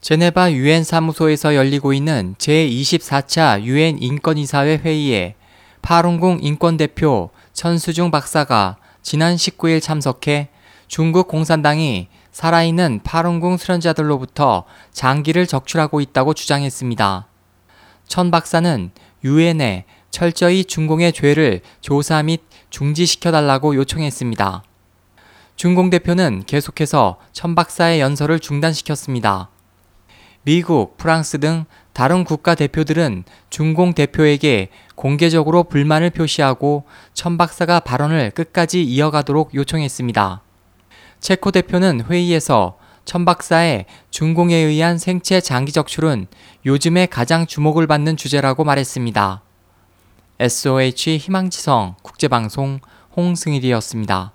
제네바 유엔 사무소에서 열리고 있는 제24차 유엔 인권이사회 회의에 파룬궁 인권대표 천수중 박사가 지난 19일 참석해 중국 공산당이 살아있는 파룬궁 수련자들로부터 장기를 적출하고 있다고 주장했습니다. 천 박사는 유엔에 철저히 중공의 죄를 조사 및 중지시켜달라고 요청했습니다. 중공 대표는 계속해서 천 박사의 연설을 중단시켰습니다. 미국, 프랑스 등 다른 국가 대표들은 중공 대표에게 공개적으로 불만을 표시하고 천 박사가 발언을 끝까지 이어가도록 요청했습니다. 체코 대표는 회의에서 천 박사의 중공에 의한 생체 장기 적출은 요즘에 가장 주목을 받는 주제라고 말했습니다. SOH 희망지성 국제방송 홍승일이었습니다.